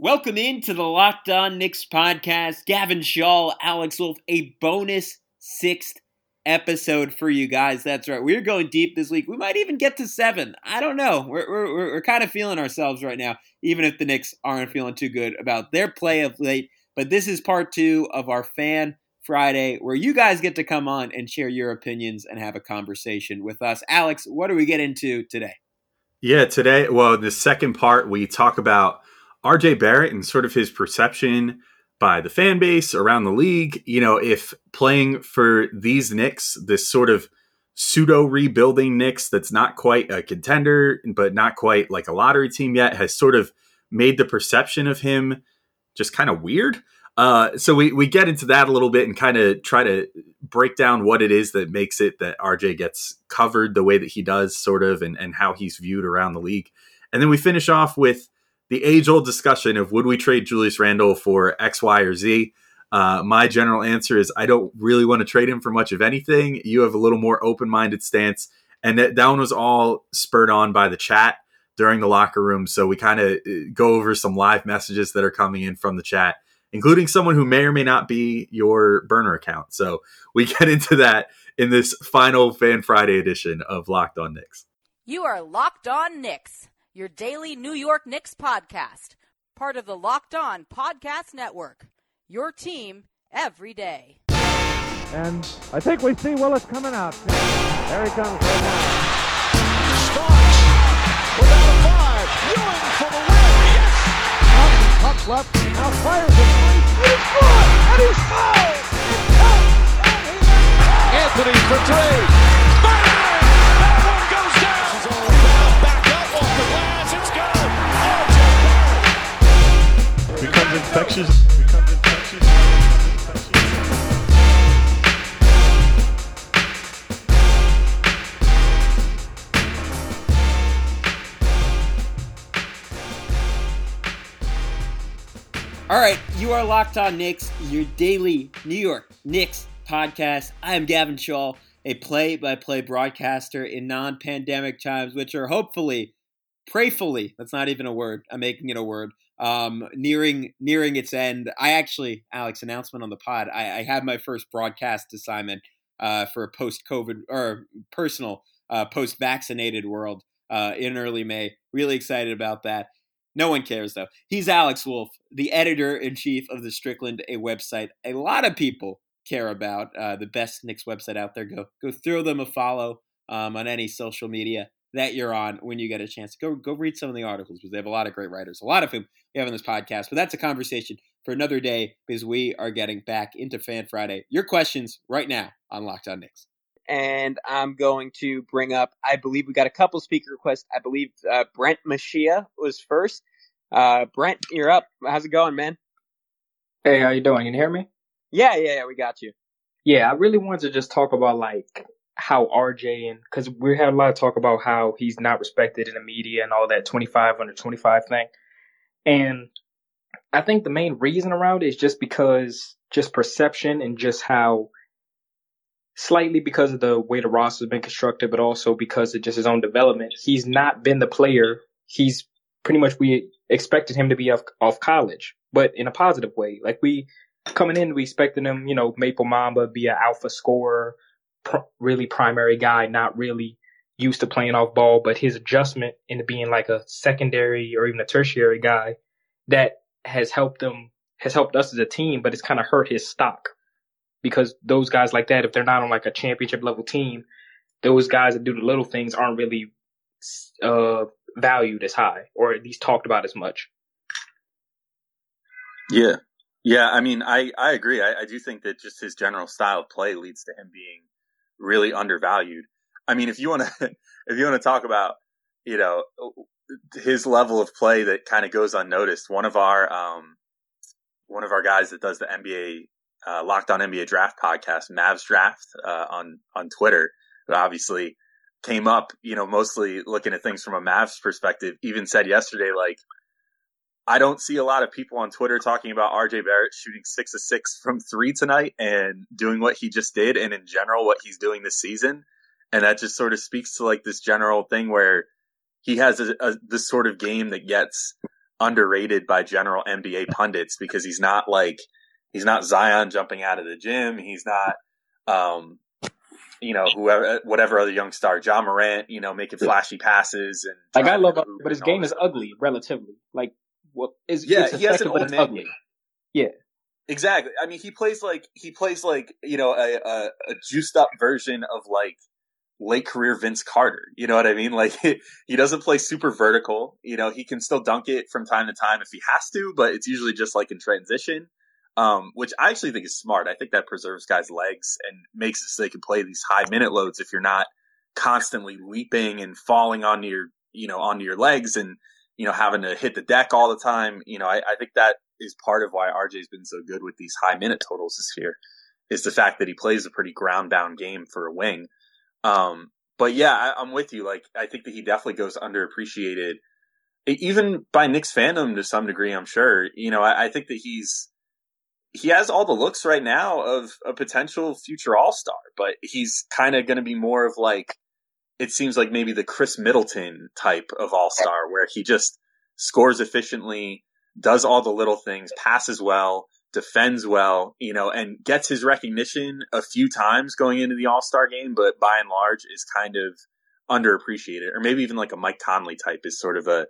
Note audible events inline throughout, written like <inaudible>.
Welcome into the Locked On Knicks podcast. Gavin Shaw, Alex Wolf, a bonus sixth episode for you guys. That's right. We're going deep this week. We might even get to seven. I don't know. We're, we're, we're kind of feeling ourselves right now, even if the Knicks aren't feeling too good about their play of late. But this is part two of our Fan Friday, where you guys get to come on and share your opinions and have a conversation with us. Alex, what do we get into today? Yeah, today, well, the second part, we talk about RJ Barrett and sort of his perception by the fan base around the league. You know, if playing for these Knicks, this sort of pseudo rebuilding Knicks that's not quite a contender, but not quite like a lottery team yet, has sort of made the perception of him just kind of weird. Uh, so we, we get into that a little bit and kind of try to break down what it is that makes it that RJ gets covered the way that he does, sort of, and, and how he's viewed around the league. And then we finish off with the age old discussion of would we trade Julius Randle for X, Y, or Z? Uh, my general answer is I don't really want to trade him for much of anything. You have a little more open minded stance. And that, that one was all spurred on by the chat during the locker room. So we kind of uh, go over some live messages that are coming in from the chat, including someone who may or may not be your burner account. So we <laughs> get into that in this final Fan Friday edition of Locked On Knicks. You are Locked On Knicks your daily New York Knicks podcast, part of the Locked On Podcast Network. Your team every day. And I think we see Willis coming out. There he comes right now. Starks without a five. Ewing for the win. Yes. Up, up left. Now fires it. He's good. And he's fouled. Anthony for three. Infectious. All right, you are Locked On Knicks, your daily New York Knicks podcast. I am Gavin Shaw, a play by play broadcaster in non pandemic times, which are hopefully, prayfully, that's not even a word, I'm making it a word, um, nearing nearing its end. I actually, Alex, announcement on the pod. I, I had my first broadcast assignment uh, for a post COVID or personal uh, post vaccinated world uh, in early May. Really excited about that. No one cares though. He's Alex Wolf, the editor in chief of the Strickland, a website a lot of people care about. Uh, the best Knicks website out there. Go go throw them a follow um, on any social media that you're on when you get a chance. To go go read some of the articles because they have a lot of great writers, a lot of whom we have on this podcast. But that's a conversation for another day because we are getting back into Fan Friday. Your questions right now on Locked On Knicks. And I'm going to bring up, I believe we got a couple speaker requests. I believe uh, Brent Mashia was first. Uh, Brent, you're up. How's it going, man? Hey, how you doing? Can you hear me? Yeah, yeah, yeah, we got you. Yeah, I really wanted to just talk about like how RJ and because we had a lot of talk about how he's not respected in the media and all that 25 under 25 thing. And I think the main reason around it is just because just perception and just how slightly because of the way the roster has been constructed, but also because of just his own development. He's not been the player. He's pretty much we expected him to be off, off college, but in a positive way. Like we coming in, we expected him, you know, Maple Mamba be an alpha scorer, pr- really primary guy, not really used to playing off ball, but his adjustment into being like a secondary or even a tertiary guy that has helped him, has helped us as a team, but it's kind of hurt his stock because those guys like that, if they're not on like a championship level team, those guys that do the little things aren't really uh, valued as high or at least talked about as much. Yeah. Yeah. I mean, I, I agree. I, I do think that just his general style of play leads to him being really undervalued. I mean, if you want to, <laughs> if you want to talk about, you know, his level of play that kind of goes unnoticed, one of our, um, one of our guys that does the NBA, uh, Locked On NBA Draft podcast, Mavs Draft, uh, on, on Twitter, that obviously came up, you know, mostly looking at things from a Mavs perspective, even said yesterday, like, I don't see a lot of people on Twitter talking about RJ Barrett shooting six of six from three tonight and doing what he just did, and in general what he's doing this season. And that just sort of speaks to like this general thing where he has a, a, this sort of game that gets underrated by general NBA pundits because he's not like he's not Zion jumping out of the gym. He's not um you know whoever whatever other young star Ja Morant, you know, making flashy passes and Like I love, but his game is ugly relatively. Like what is Yeah, it's he has an old ugly. Yeah. Exactly. I mean, he plays like he plays like you know a, a, a juiced up version of like late career Vince Carter. You know what I mean? Like <laughs> he doesn't play super vertical. You know, he can still dunk it from time to time if he has to, but it's usually just like in transition. Um, which I actually think is smart. I think that preserves guys' legs and makes it so they can play these high minute loads if you're not constantly leaping and falling onto your, you know, onto your legs and, you know, having to hit the deck all the time. You know, I, I think that is part of why RJ's been so good with these high minute totals this year is the fact that he plays a pretty ground bound game for a wing. Um, but yeah, I, I'm with you. Like, I think that he definitely goes underappreciated, even by Knicks fandom to some degree. I'm sure. You know, I, I think that he's he has all the looks right now of a potential future All Star, but he's kind of going to be more of like it seems like maybe the Khris Middleton type of All Star, where he just scores efficiently, does all the little things, passes well, defends well, you know, and gets his recognition a few times going into the All Star game, but by and large is kind of underappreciated, or maybe even like a Mike Conley type is sort of a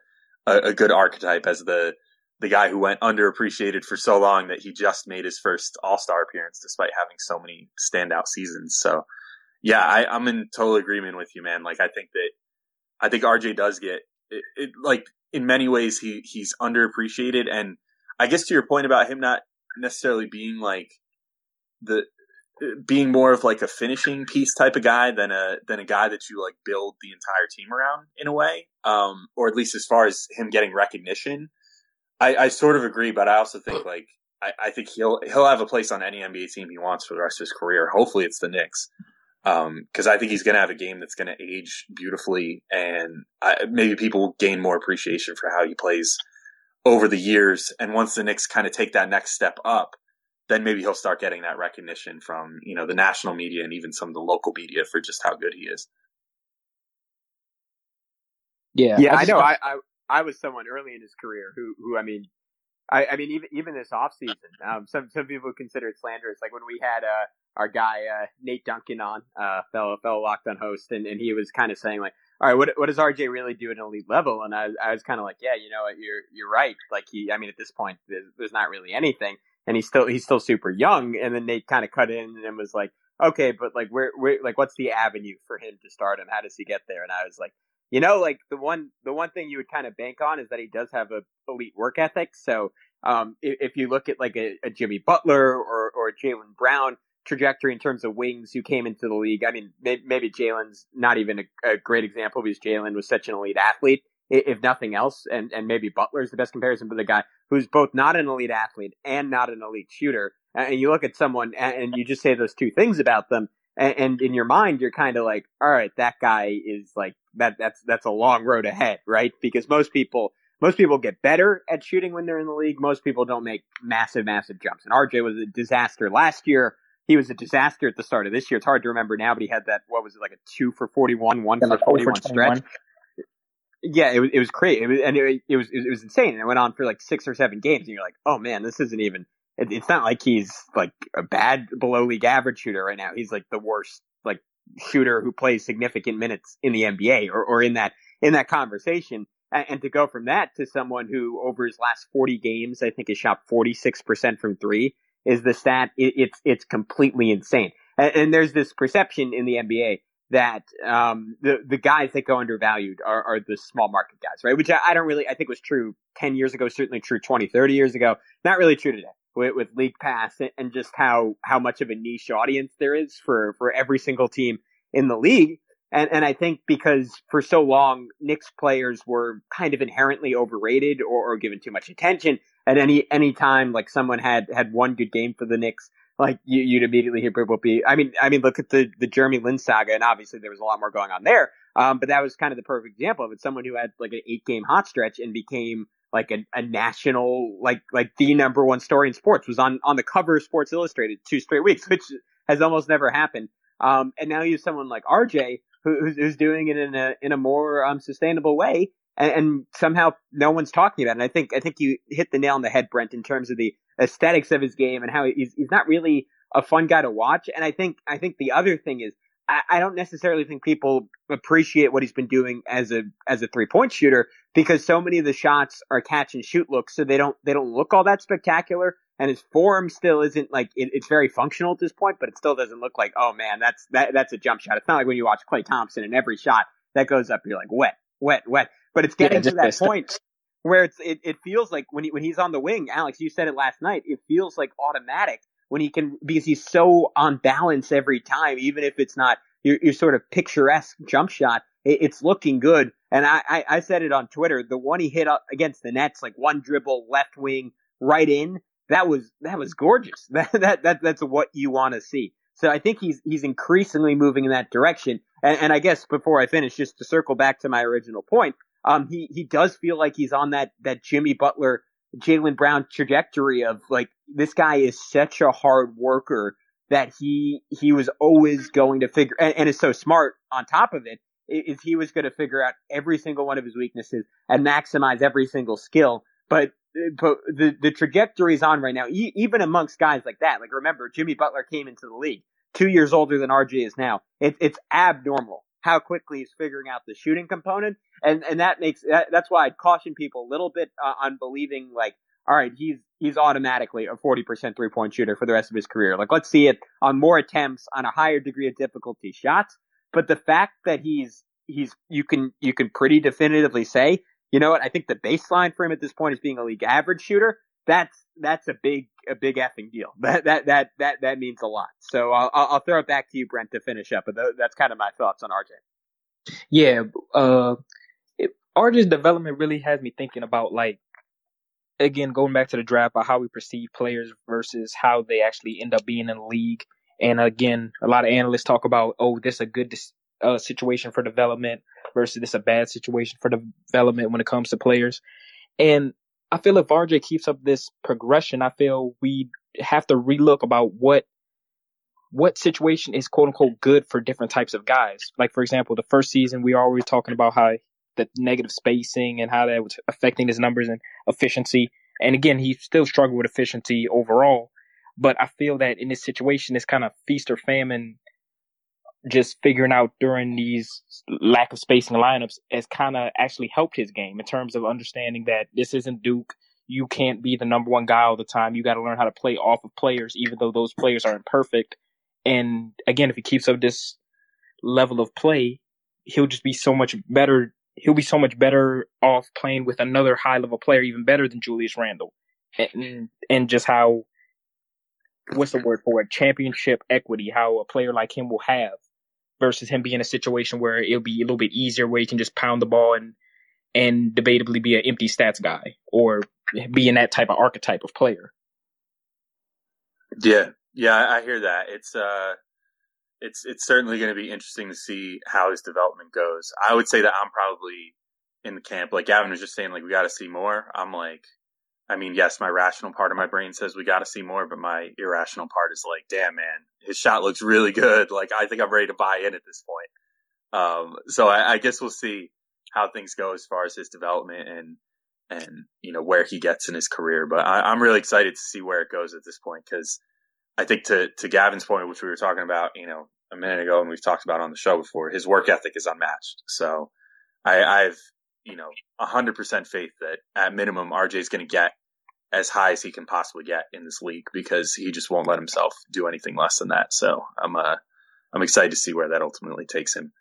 a, a good archetype as the the guy who went underappreciated for so long that he just made his first All Star appearance despite having so many standout seasons. So, yeah, I, I'm in total agreement with you, man. Like, I think that I think RJ does get it, it, like in many ways he he's underappreciated, and I guess to your point about him not necessarily being like the being more of like a finishing piece type of guy than a than a guy that you like build the entire team around in a way, um, or at least as far as him getting recognition. I, I sort of agree, but I also think like I, I think he'll he'll have a place on any NBA team he wants for the rest of his career. Hopefully, it's the Knicks, because I think he's going to have a game that's going to age beautifully, and I, maybe people will gain more appreciation for how he plays over the years. And once the Knicks kind of take that next step up, then maybe he'll start getting that recognition from you know the national media and even some of the local media for just how good he is. Yeah. Yeah, I just- know. I, I I was someone early in his career who who I mean, I, I mean even even this off season, um, some some people consider it slanderous. Like when we had uh our guy uh Nate Duncan on, uh fellow fellow locked on host, and, and he was kind of saying like, all right, what what does RJ really do at an elite level? And I I was kind of like, yeah, you know you're you're right. Like he, I mean, at this point, there's, there's not really anything, and he's still he's still super young. And then Nate kind of cut in and was like, okay, but like where where like what's the avenue for him to start him? How does he get there? And I was like. You know, like the one the one thing you would kind of bank on is that he does have a elite work ethic. So um, if, if you look at like a, a Jimmy Butler or or Jaylen Brown trajectory in terms of wings who came into the league, I mean maybe, Jaylen's not even a, a great example because Jaylen was such an elite athlete, if nothing else, and and maybe Butler is the best comparison, but the guy who's both not an elite athlete and not an elite shooter, and you look at someone and you just say those two things about them, and in your mind you're kind of like, all right, that guy is like that. That's that's a long road ahead, right? Because most people most people get better at shooting when they're in the league. Most people don't make massive massive jumps. And RJ was a disaster last year. He was a disaster at the start of this year. It's hard to remember now, but he had that what was it like a two for forty one, one Yeah, for forty 0 one stretch. Yeah, it was it was crazy, it was, and it, it was it was insane. And it went on for like six or seven games, and you're like, oh man, this isn't even. It, it's not like he's like a bad below league average shooter right now. He's like the worst like shooter who plays significant minutes in the NBA or, or in that in that conversation. And, and to go from that to someone who over his last 40 games, I think has shot 46% from three is the stat. It, it's it's completely insane. And, and there's this perception in the NBA that um, the the guys that go undervalued are, are the small market guys, right? Which I, I don't really I think was true 10 years ago, certainly true 20, 30 years ago. Not really true today with, with League Pass and, and just how how much of a niche audience there is for for every single team in the league. And and I think because for so long Knicks players were kind of inherently overrated or, or given too much attention. At any any time like someone had had one good game for the Knicks, like you, you'd immediately hear people be. I mean, I mean, look at the the Jeremy Lin saga, and obviously there was a lot more going on there. Um, but that was kind of the perfect example of it. Someone who had like an eight game hot stretch and became like a, a national, like like the number one story in sports was on on the cover of Sports Illustrated two straight weeks, <laughs> which has almost never happened. Um, and now you have someone like RJ who, who's, who's doing it in a in a more um, sustainable way. And, and somehow no one's talking about it. And I think I think you hit the nail on the head, Brent, in terms of the aesthetics of his game and how he's he's not really a fun guy to watch. And I think I think the other thing is I, I don't necessarily think people appreciate what he's been doing as a as a three point shooter because so many of the shots are catch and shoot looks, so they don't they don't look all that spectacular. And his form still isn't like it, it's very functional at this point, but it still doesn't look like oh man that's that that's a jump shot. It's not like when you watch Klay Thompson and every shot that goes up, you're like wet, wet, wet. But it's getting Yeah, to that point where it's it, it feels like when he when he's on the wing, Alex, you said it last night. It feels like automatic when he can because he's so on balance every time, even if it's not your, your sort of picturesque jump shot. It, it's looking good, and I, I I said it on Twitter. The one he hit up against the Nets, like one dribble left wing right in, that was that was gorgeous. <laughs> That that, that that's what you want to see. So I think he's he's increasingly moving in that direction. And, and I guess before I finish, just to circle back to my original point, um, he he does feel like he's on that that Jimmy Butler, Jaylen Brown trajectory of like this guy is such a hard worker that he he was always going to figure and, and is so smart on top of it is he was going to figure out every single one of his weaknesses and maximize every single skill. But but the the trajectory is on right now, e- even amongst guys like that. Like remember, Jimmy Butler came into the league two years older than RJ is now. It, it's abnormal how quickly he's figuring out the shooting component, and and that makes that, that's why I'd caution people a little bit uh, on believing like, all right, he's he's automatically a forty percent three point shooter for the rest of his career. Like let's see it on more attempts on a higher degree of difficulty shots. But the fact that he's he's you can you can pretty definitively say, you know what, I think the baseline for him at this point is being a league average shooter. That's that's a big a big effing deal. <laughs> That that that that that means a lot. So I'll I'll throw it back to you, Brent, to finish up. But that's kind of my thoughts on RJ. Yeah, uh, it, RJ's development really has me thinking about like, again, going back to the draft, about how we perceive players versus how they actually end up being in the league. And again, a lot of analysts talk about, oh, this is a good uh, situation for development versus this is a bad situation for development when it comes to players. And I feel if RJ keeps up this progression, I feel we have to relook about what what situation is quote unquote good for different types of guys. Like for example, the first season we were always talking about how the negative spacing and how that was affecting his numbers and efficiency. And again, he still struggled with efficiency overall. But I feel that in this situation, this kind of feast or famine, just figuring out during these lack of spacing lineups has kind of actually helped his game in terms of understanding that this isn't Duke. You can't be the number one guy all the time. You got to learn how to play off of players, even though those players aren't perfect. And again, if he keeps up this level of play, he'll just be so much better. He'll be so much better off playing with another high level player, even better than Julius Randle. And, and just how, what's the word for it? Championship equity, how a player like him will have versus him being in a situation where it'll be a little bit easier where he can just pound the ball and, and debatably be an empty stats guy or being that type of archetype of player. Yeah, yeah, I hear that. It's uh, it's it's certainly going to be interesting to see how his development goes. I would say that I'm probably in the camp like Gavin was just saying, like we got to see more. I'm like, I mean, yes, my rational part of my brain says we got to see more, but my irrational part is like, damn man, his shot looks really good. <laughs> Like I think I'm ready to buy in at this point. Um, so I, I guess we'll see how things go as far as his development and and you know where he gets in his career. But I, I'm really excited to see where it goes at this point because I think to to Gavin's point, which we were talking about, you know, a minute ago, and we've talked about on the show before, his work ethic is unmatched. So I, I've you know hundred percent faith that at minimum RJ is going to get as high as he can possibly get in this league because he just won't let himself do anything less than that. So I'm uh I'm excited to see where that ultimately takes him.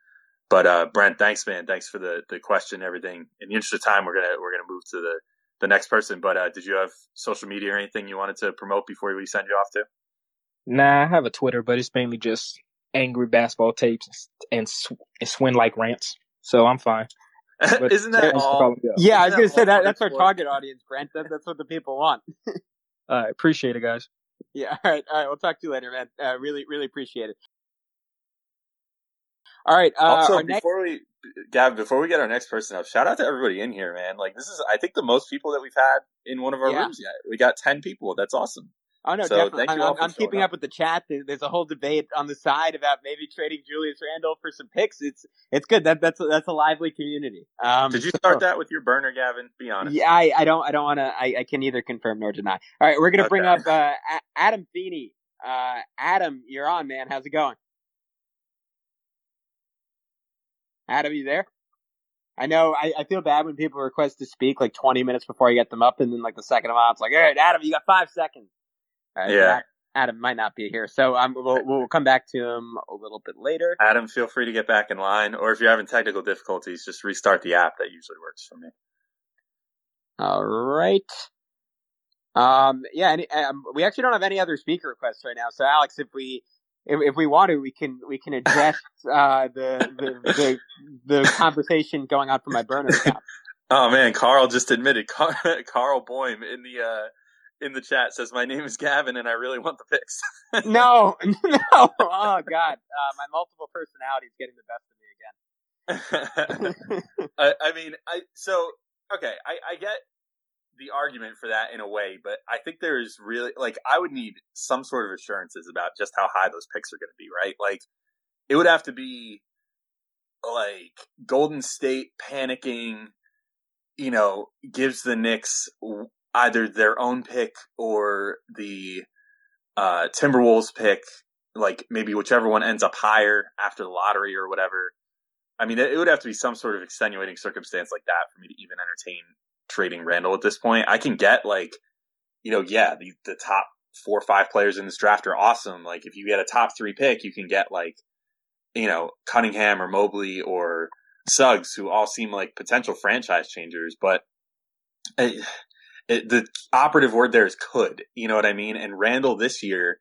But uh, Brent, thanks, man. Thanks for the the question, everything. In the interest of time, we're gonna we're gonna move to the the next person. But uh, did you have social media or anything you wanted to promote before we send you off to? Nah, I have a Twitter, but it's mainly just angry basketball tapes and, sw- and swin like rants. So I'm fine. But <laughs> Isn't that all? calling me up. Yeah, I was gonna say that that's our for? target audience, Brent. That, that's what the people want. <laughs> Uh, appreciate it, guys. Yeah. All right. All right. We'll talk to you later, man. Uh, really, really appreciate it. All right. Uh, also, our next. before we, Gab, before we get our next person up, shout out to everybody in here, man. Like this is, I think, the most people that we've had in one of our Yeah. rooms yet. We got ten people. That's awesome. Oh no, So definitely. I'm, I'm, for I'm showing keeping up. up with the chat. There's a whole debate on the side about maybe trading Julius Randle for some picks. It's it's good. That that's a, that's a lively community. Um, Did you so- start that with your burner, Gavin? Be honest. Yeah, I, I don't I don't want to. I, I can neither confirm nor deny. All right, we're gonna bring up uh, Adam Feeney. Uh, Adam, you're on, man. How's it going? Adam, you there? I know. I, I feel bad when people request to speak like 20 minutes before I get them up, and then like the second I'm it's like, all right, Adam, you got five seconds. Right, Yeah. Adam might not be here, so um, we'll we'll come back to him a little bit later. Adam, feel free to get back in line, or if you're having technical difficulties, just restart the app. That usually works for me. All right. Um, yeah, any, um, we actually don't have any other speaker requests right now. So, Alex, if we if, if we want to, we can we can address <laughs> uh, the, the the the conversation going on from my burner account. <laughs> Oh man, Carl just admitted. Carl, <laughs> Carl Boehm in the uh, in the chat says, "My name is Gavin, and I really want the picks." <laughs> No, <laughs> no. Oh God, uh, my multiple personality is getting the best of me again. <laughs> I, I mean, I so okay. I, I get the argument for that in a way, but I think there's really like I would need some sort of assurances about just how high those picks are going to be, right? Like it would have to be like Golden State panicking, you know, gives the Knicks either their own pick or the uh, Timberwolves pick, like maybe whichever one ends up higher after the lottery or whatever. I mean, it would have to be some sort of extenuating circumstance like that for me to even entertain trading Randle at this point. I can get like, you know, yeah, the the top four or five players in this draft are awesome. Like if you get a top three pick, you can get like, you know, Cunningham or Mobley or Suggs, who all seem like potential franchise changers. But it, it, the operative word there is could. You know what I mean? And Randle this year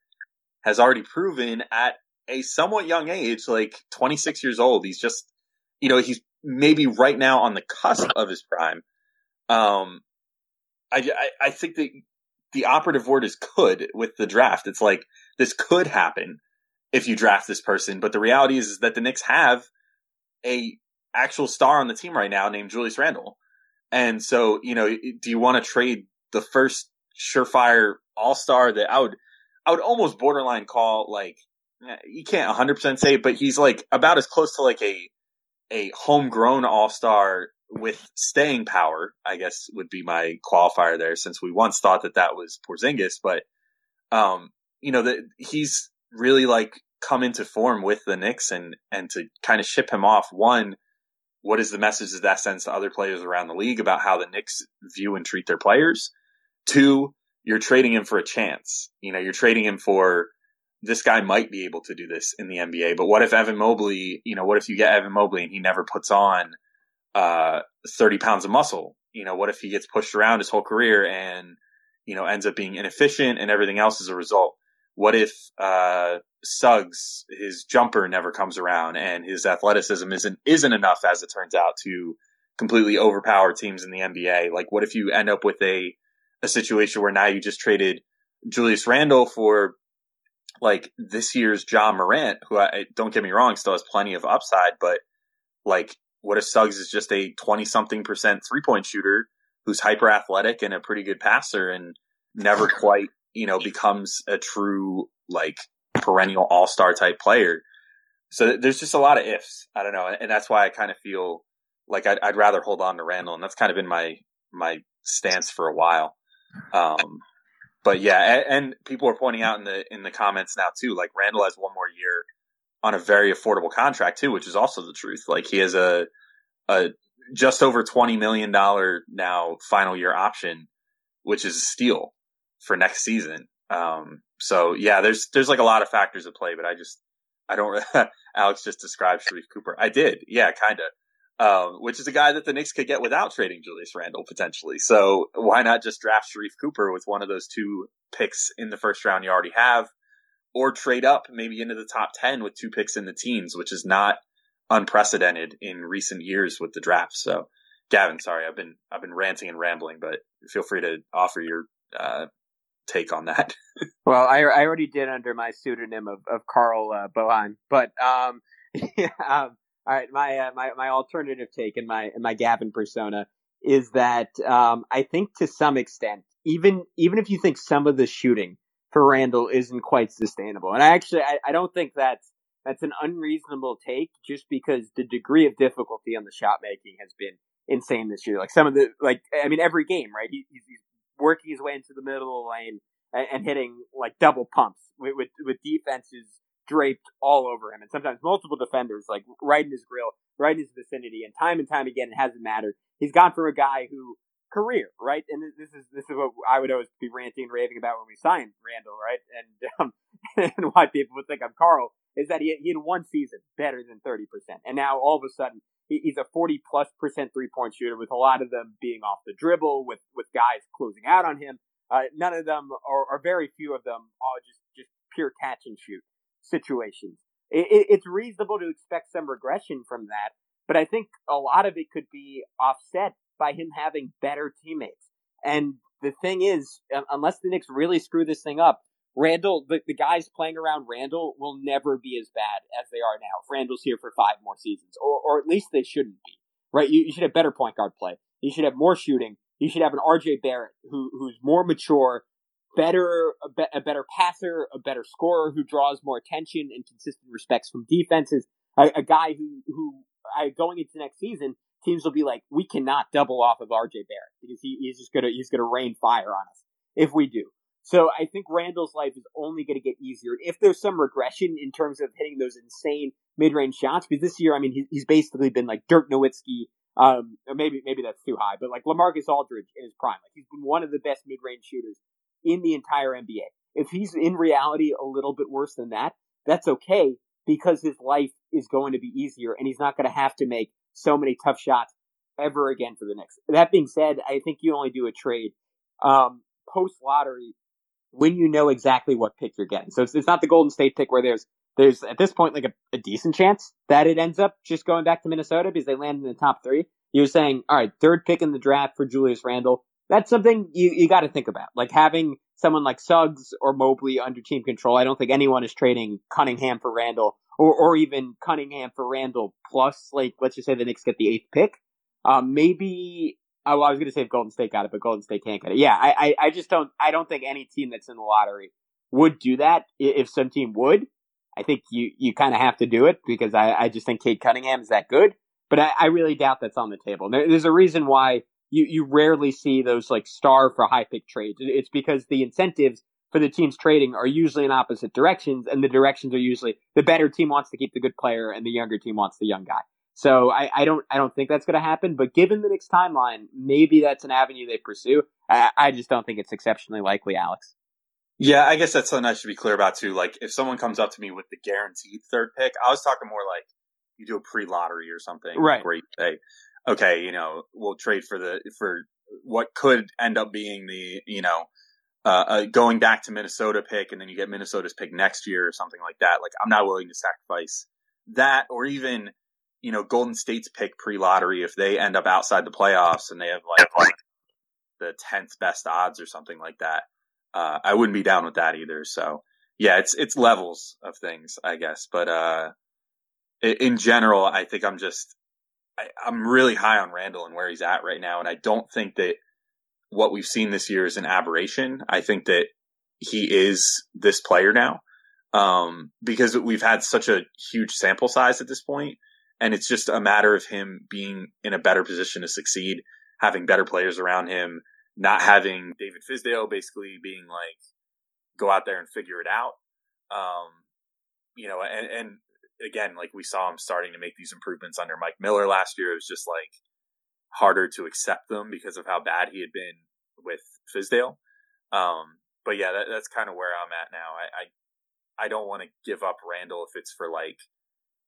has already proven at a somewhat young age, like 26 years old, he's just, you know, he's maybe right now on the cusp of his prime. Um, I, I, I think that the operative word is could with the draft. It's like this could happen if you draft this person, but the reality is, is that the Knicks have a actual star on the team right now named Julius Randle. And so, you know, do you want to trade the first surefire all star that I would, I would almost borderline call like, you can't 100% say, but he's like about as close to like a, a homegrown all star with staying power, I guess would be my qualifier there since we once thought that that was Porzingis, but, um, you know, that he's really like come into form with the Knicks and, and to kind of ship him off one, what is the message that that sends to other players around the league about how the Knicks view and treat their players? Two, you're trading him for a chance. You know, you're trading him for this guy might be able to do this in the NBA, but what if Evan Mobley, you know, what if you get Evan Mobley and he never puts on uh 30 pounds of muscle? You know, what if he gets pushed around his whole career and, you know, ends up being inefficient and everything else as a result? What if uh Suggs, his jumper never comes around and his athleticism isn't isn't enough as it turns out to completely overpower teams in the NBA? Like what if you end up with a a situation where now you just traded Julius Randle for like this year's Ja Morant, who I don't get me wrong, still has plenty of upside, but like what if Suggs is just a 20 something percent three point shooter who's hyper athletic and a pretty good passer and never quite, you know, becomes a true like perennial all star type player. So there's just a lot of ifs. I don't know. And that's why I kind of feel like I'd, I'd rather hold on to Randle. And that's kind of been my, my stance for a while. Um, but yeah, and, and people are pointing out in the, in the comments now too, like Randle has one more year on a very affordable contract too, which is also the truth. Like he has a, a just over $20 million now final year option, which is a steal for next season. Um, so yeah, there's, there's like a lot of factors at play, but I just, I don't, <laughs> Alex just described Sharife Cooper. I did. Yeah, kind of. Um, which is a guy that the Knicks could get without trading Julius Randle potentially. So why not just draft Sharife Cooper with one of those two picks in the first round you already have, or trade up maybe into the top 10 with two picks in the teens, which is not unprecedented in recent years with the draft. So Gavin, sorry, I've been, I've been ranting and rambling, but feel free to offer your, uh, take on that. <laughs> Well, I, I already did under my pseudonym of, of Carl uh, Bohan, but um, <laughs> yeah, um, all right, my uh, my my alternative take in my in my Gavin persona is that um, I think to some extent, even even if you think some of the shooting for Randle isn't quite sustainable. And I actually, I, I don't think that's that's an unreasonable take, just because the degree of difficulty on the shot making has been insane this year. Like some of the, like I mean, every game, right? He, he's, he's working his way into the middle of the lane and, and hitting like double pumps with, with with defenses draped all over him, and sometimes multiple defenders like right in his grill, right in his vicinity, and time and time again, it hasn't mattered. He's gone from a guy who career, right? And this is this is what I would always be ranting and raving about when we signed Randle, right? And um, <laughs> and why people would think I'm Carl is that he he had one season better than thirty percent, and now all of a sudden he, he's a forty plus percent three point shooter, with a lot of them being off the dribble, with with guys closing out on him. Uh, none of them, or, or very few of them, are just just pure catch and shoot situations. It, it, it's reasonable to expect some regression from that, but I think a lot of it could be offset by him having better teammates. And the thing is, unless the Knicks really screw this thing up, Randle, the, the guys playing around Randle will never be as bad as they are now. If Randle's here for five more seasons, or, or at least they shouldn't be, right? You, you should have better point guard play. You should have more shooting. You should have an RJ Barrett who, who's more mature, better, a, be, a better passer, a better scorer who draws more attention and consistent respects from defenses. A, a guy who, who, I, going into next season, teams will be like, we cannot double off of RJ Barrett because he, he's just gonna he's gonna rain fire on us if we do. So I think Randle's life is only going to get easier if there's some regression in terms of hitting those insane mid-range shots. Because this year, I mean, he's basically been like Dirk Nowitzki, um, maybe maybe that's too high, but like LaMarcus Aldridge in his prime. Like he's been one of the best mid-range shooters in the entire NBA. If he's in reality a little bit worse than that, that's okay because his life is going to be easier and he's not going to have to make so many tough shots ever again for the Knicks. That being said, I think you only do a trade um, post lottery when you know exactly what pick you're getting. So it's, it's not the Golden State pick where there's there's at this point like a, a, decent chance that it ends up just going back to Minnesota because they land in the top three. You're saying, all right, third pick in the draft for Julius Randle. That's something you, you got to think about. Like having someone like Suggs or Mobley under team control. I don't think anyone is trading Cunningham for Randle or, or even Cunningham for Randle plus, like, let's just say the Knicks get the eighth pick. Um, maybe, oh, I was going to say if Golden State got it, but Golden State can't get it. Yeah, I, I, I just don't, I don't think any team that's in the lottery would do that. If some team would, I think you, you kind of have to do it because I, I just think Cade Cunningham is that good. But I, I really doubt that's on the table. There, there's a reason why you, you rarely see those like star for high pick trades. It's because the incentives for the teams trading are usually in opposite directions, and the directions are usually the better team wants to keep the good player, and the younger team wants the young guy. So I, I don't I don't think that's going to happen. But given the Knicks timeline, maybe that's an avenue they pursue. I, I just don't think it's exceptionally likely, Alex. Yeah, I guess that's something I should be clear about too. Like, if someone comes up to me with the guaranteed third pick, I was talking more like you do a pre-lottery or something, right? Where you say, okay, you know, we'll trade for the for what could end up being the you know uh, uh, going back to Minnesota pick, and then you get Minnesota's pick next year or something like that. Like I'm not willing to sacrifice that, or even you know Golden State's pick pre-lottery if they end up outside the playoffs and they have like, like the tenth best odds or something like that. Uh, I wouldn't be down with that either. So yeah, it's it's levels of things, I guess. But uh, in general, I think I'm just I, I'm really high on Randle and where he's at right now, and I don't think that what we've seen this year is an aberration. I think that he is this player now um, because we've had such a huge sample size at this point, and it's just a matter of him being in a better position to succeed, having better players around him, not having David Fizdale basically being like, go out there and figure it out. Um, you know, and, and again, like we saw him starting to make these improvements under Mike Miller last year. It was just like harder to accept them because of how bad he had been with Fizdale. Um, but yeah, that, that's kind of where I'm at now. I, I, I don't want to give up Randle if it's for like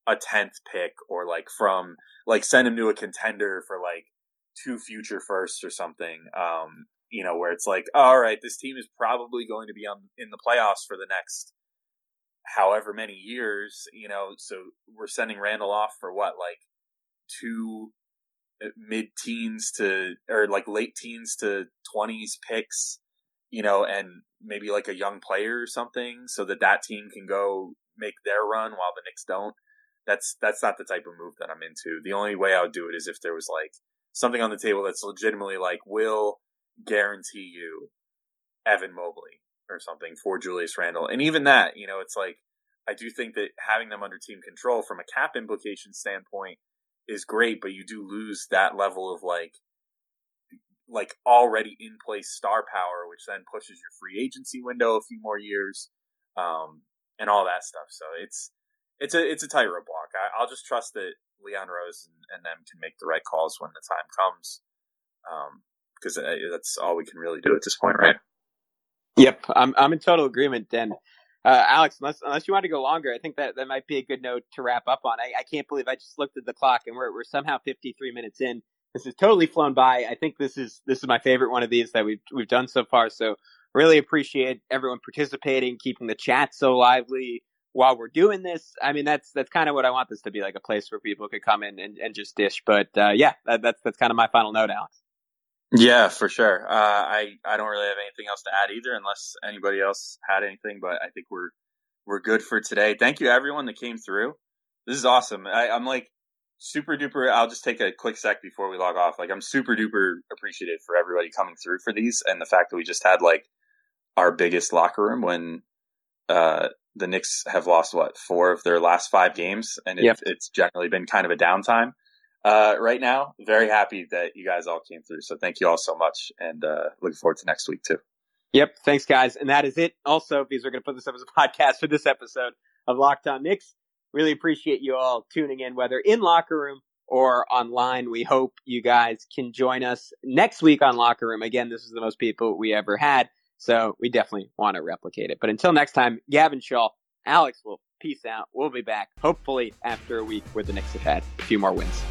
a tenth pick or like from like send him to a contender for like two future firsts or something. Um, you know, where it's like, all right, this team is probably going to be on in the playoffs for the next however many years. You know, so we're sending Randle off for what like two mid teens to or like late teens to 20s picks you know and maybe like a young player or something so that that team can go make their run while the Knicks don't that's that's not the type of move that I'm into the only way I would do it is if there was like something on the table that's legitimately like will guarantee you Evan Mobley or something for Julius Randle. And even that, you know, it's like I do think that having them under team control from a cap implication standpoint is great, but you do lose that level of like like already in place star power, which then pushes your free agency window a few more years, um, and all that stuff. So it's it's a it's a tightrope walk. I, will just trust that Leon Rose and, and, them can make the right calls when the time comes, because um, that's all we can really do at this point, right? Yep, I'm I'm in total agreement. And uh, Alex, unless unless you want to go longer, I think that that might be a good note to wrap up on. I, I can't believe I just looked at the clock and we're we're somehow 53 minutes in. This has totally flown by. I think this is this is my favorite one of these that we've we've done so far. So really appreciate everyone participating, keeping the chat so lively while we're doing this. I mean, that's that's kind of what I want this to be like a place where people could come in and, and just dish. But uh, yeah, that, that's that's kind of my final note, Alex. Yeah, for sure. Uh, I I don't really have anything else to add either, unless anybody else had anything. But I think we're we're good for today. Thank you everyone that came through. This is awesome. I, I'm like super duper. I'll just take a quick sec before we log off. Like I'm super duper appreciative for everybody coming through for these, and the fact that we just had like our biggest locker room when uh, the Knicks have lost what four of their last five games, and it, yep. it's generally been kind of a downtime uh, right now. Very happy that you guys all came through. So thank you all so much, and uh, looking forward to next week too. Yep, thanks guys, and that is it. Also, because we're going to put this up as a podcast for this episode of Locked On Knicks. Really appreciate you all tuning in, whether in locker room or online. We hope you guys can join us next week on Locker Room. Again, this is the most people we ever had. So we definitely want to replicate it. But until next time, Gavin Shaw, Alex will peace out. We'll be back, hopefully, after a week where the Knicks have had a few more wins.